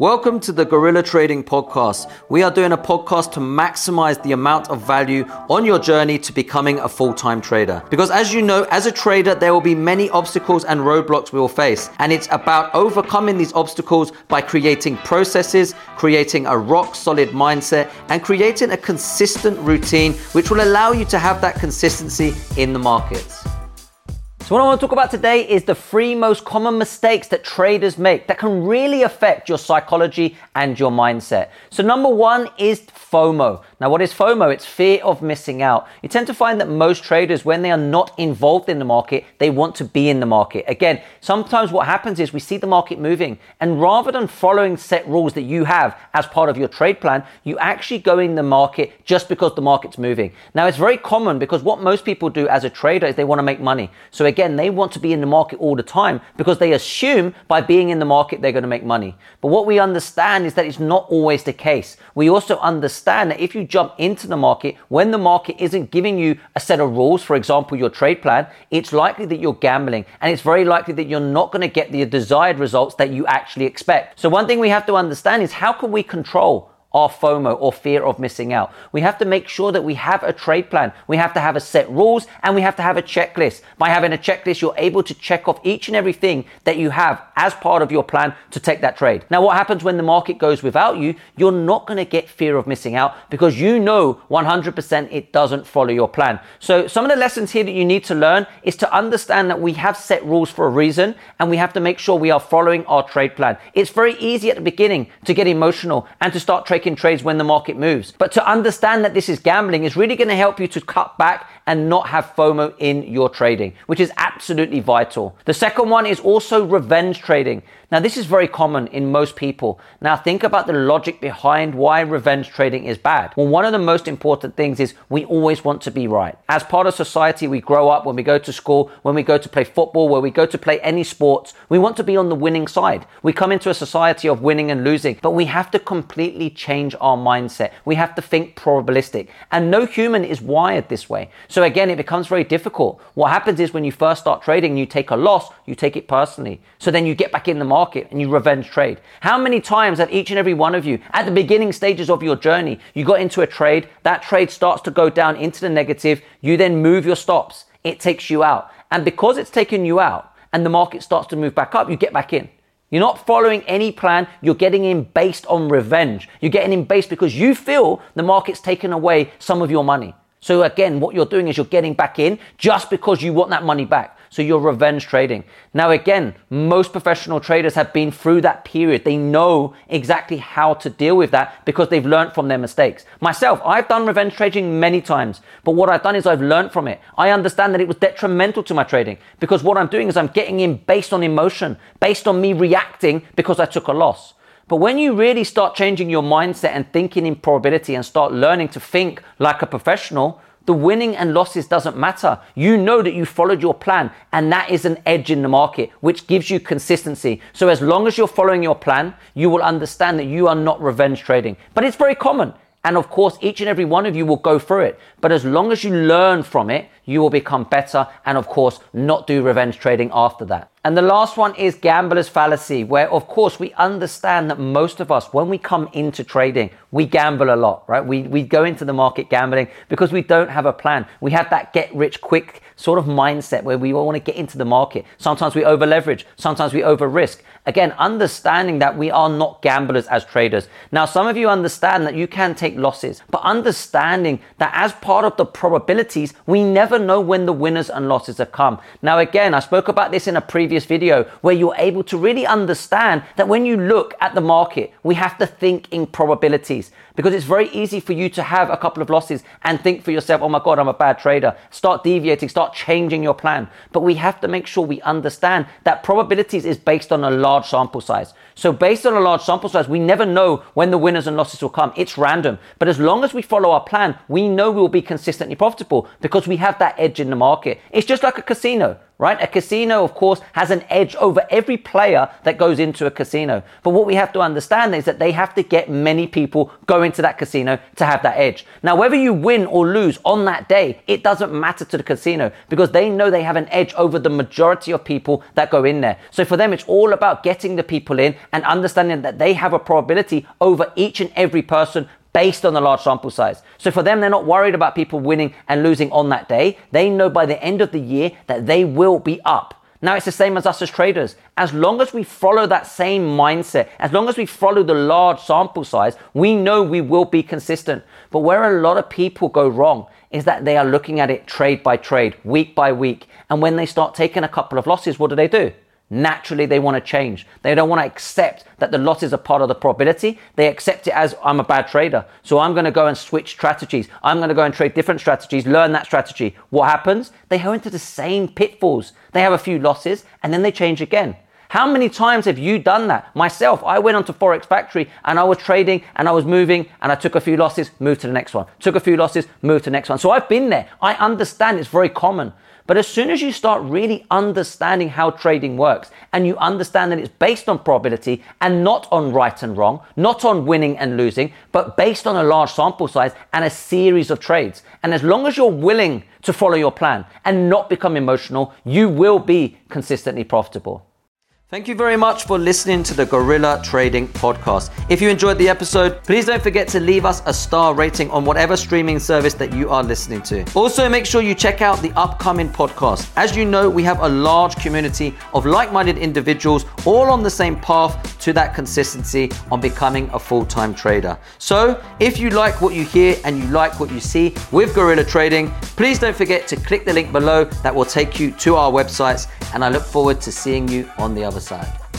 Welcome to the Guerrilla Trading Podcast. We are doing a podcast to maximize the amount of value on your journey to becoming a full time trader. Because as you know, as a trader, there will be many obstacles and roadblocks we will face. And it's about overcoming these obstacles by creating processes, creating a rock solid mindset, and creating a consistent routine which will allow you to have that consistency in the markets. So, what I want to talk about today is the three most common mistakes that traders make that can really affect your psychology and your mindset. So, number one is FOMO. Now, what is FOMO? It's fear of missing out. You tend to find that most traders, when they are not involved in the market, they want to be in the market. Again, sometimes what happens is we see the market moving, and rather than following set rules that you have as part of your trade plan, you actually go in the market just because the market's moving. Now, it's very common because what most people do as a trader is they want to make money. So, again, they want to be in the market all the time because they assume by being in the market they're going to make money. But what we understand is that it's not always the case. We also understand that if you jump into the market when the market isn't giving you a set of rules, for example, your trade plan, it's likely that you're gambling and it's very likely that you're not going to get the desired results that you actually expect. So one thing we have to understand is how can we control our FOMO or fear of missing out. We have to make sure that we have a trade plan. We have to have a set rules and we have to have a checklist. By having a checklist, you're able to check off each and everything that you have as part of your plan to take that trade. Now, what happens when the market goes without you? You're not going to get fear of missing out because you know 100% it doesn't follow your plan. So some of the lessons here that you need to learn is to understand that we have set rules for a reason and we have to make sure we are following our trade plan. It's very easy at the beginning to get emotional and to start trading taking trades when the market moves. But to understand that this is gambling is really going to help you to cut back and not have FOMO in your trading, which is absolutely vital. The second one is also revenge trading. Now, this is very common in most people. Now, think about the logic behind why revenge trading is bad. Well, one of the most important things is we always want to be right. As part of society, we grow up when we go to school, when we go to play football, where we go to play any sports, we want to be on the winning side. We come into a society of winning and losing, but we have to completely change our mindset. We have to think probabilistic. And no human is wired this way. So again, it becomes very difficult. What happens is when you first start trading you take a loss, you take it personally. So then you get back in the market market and you revenge trade. How many times have each and every one of you, at the beginning stages of your journey, you got into a trade, that trade starts to go down into the negative, you then move your stops, it takes you out. And because it's taken you out and the market starts to move back up, you get back in. You're not following any plan. You're getting in based on revenge. You're getting in based because you feel the market's taken away some of your money. So again, what you're doing is you're getting back in just because you want that money back. So you're revenge trading. Now, again, most professional traders have been through that period. They know exactly how to deal with that because they've learned from their mistakes. Myself, I've done revenge trading many times, but what I've done is I've learned from it. I understand that it was detrimental to my trading because what I'm doing is I'm getting in based on emotion, based on me reacting because I took a loss. But when you really start changing your mindset and thinking in probability and start learning to think like a professional, the winning and losses doesn't matter. You know that you followed your plan, and that is an edge in the market, which gives you consistency. So, as long as you're following your plan, you will understand that you are not revenge trading. But it's very common. And of course, each and every one of you will go through it. But as long as you learn from it, you will become better and, of course, not do revenge trading after that. And the last one is gambler's fallacy, where of course we understand that most of us, when we come into trading, we gamble a lot, right? We, we go into the market gambling because we don't have a plan. We have that get rich quick sort of mindset where we want to get into the market. Sometimes we over leverage, sometimes we over risk. Again, understanding that we are not gamblers as traders. Now, some of you understand that you can take losses, but understanding that as part of the probabilities, we never know when the winners and losses have come. Now, again, I spoke about this in a previous previous video where you're able to really understand that when you look at the market, we have to think in probabilities because it's very easy for you to have a couple of losses and think for yourself, oh my God, I'm a bad trader. Start deviating, start changing your plan. But we have to make sure we understand that probabilities is based on a large sample size. So based on a large sample size, we never know when the winners and losses will come. It's random. But as long as we follow our plan, we know we will be consistently profitable because we have that edge in the market. It's just like a casino right? A casino, of course, has an edge over every player that goes into a casino. But what we have to understand is that they have to get many people going to that casino to have that edge. Now, whether you win or lose on that day, it doesn't matter to the casino because they know they have an edge over the majority of people that go in there. So for them, it's all about getting the people in and understanding that they have a probability over each and every person based on the large sample size. So for them, they're not worried about people winning and losing on that day. They know by the end of the year that they will be up. Now it's the same as us as traders. As long as we follow that same mindset, as long as we follow the large sample size, we know we will be consistent. But where a lot of people go wrong is that they are looking at it trade by trade, week by week. And when they start taking a couple of losses, what do they do? Naturally they want to change. They don't want to accept that the losses are part of the probability. They accept it as I'm a bad trader. So I'm going to go and switch strategies. I'm going to go and trade different strategies, learn that strategy. What happens? They go into the same pitfalls. They have a few losses and then they change again. How many times have you done that? Myself, I went onto Forex Factory and I was trading and I was moving and I took a few losses, moved to the next one. Took a few losses, moved to the next one. So I've been there. I understand it's very common. But as soon as you start really understanding how trading works and you understand that it's based on probability and not on right and wrong, not on winning and losing, but based on a large sample size and a series of trades. And as long as you're willing to follow your plan and not become emotional, you will be consistently profitable. Thank you very much for listening to the Guerrilla Trading Podcast. If you enjoyed the episode, please don't forget to leave us a star rating on whatever streaming service that you are listening to. Also, make sure you check out the upcoming podcast. As you know, we have a large community of like minded individuals all on the same path to that consistency on becoming a full time trader. So, if you like what you hear and you like what you see with Guerrilla Trading, please don't forget to click the link below that will take you to our websites. And I look forward to seeing you on the other side.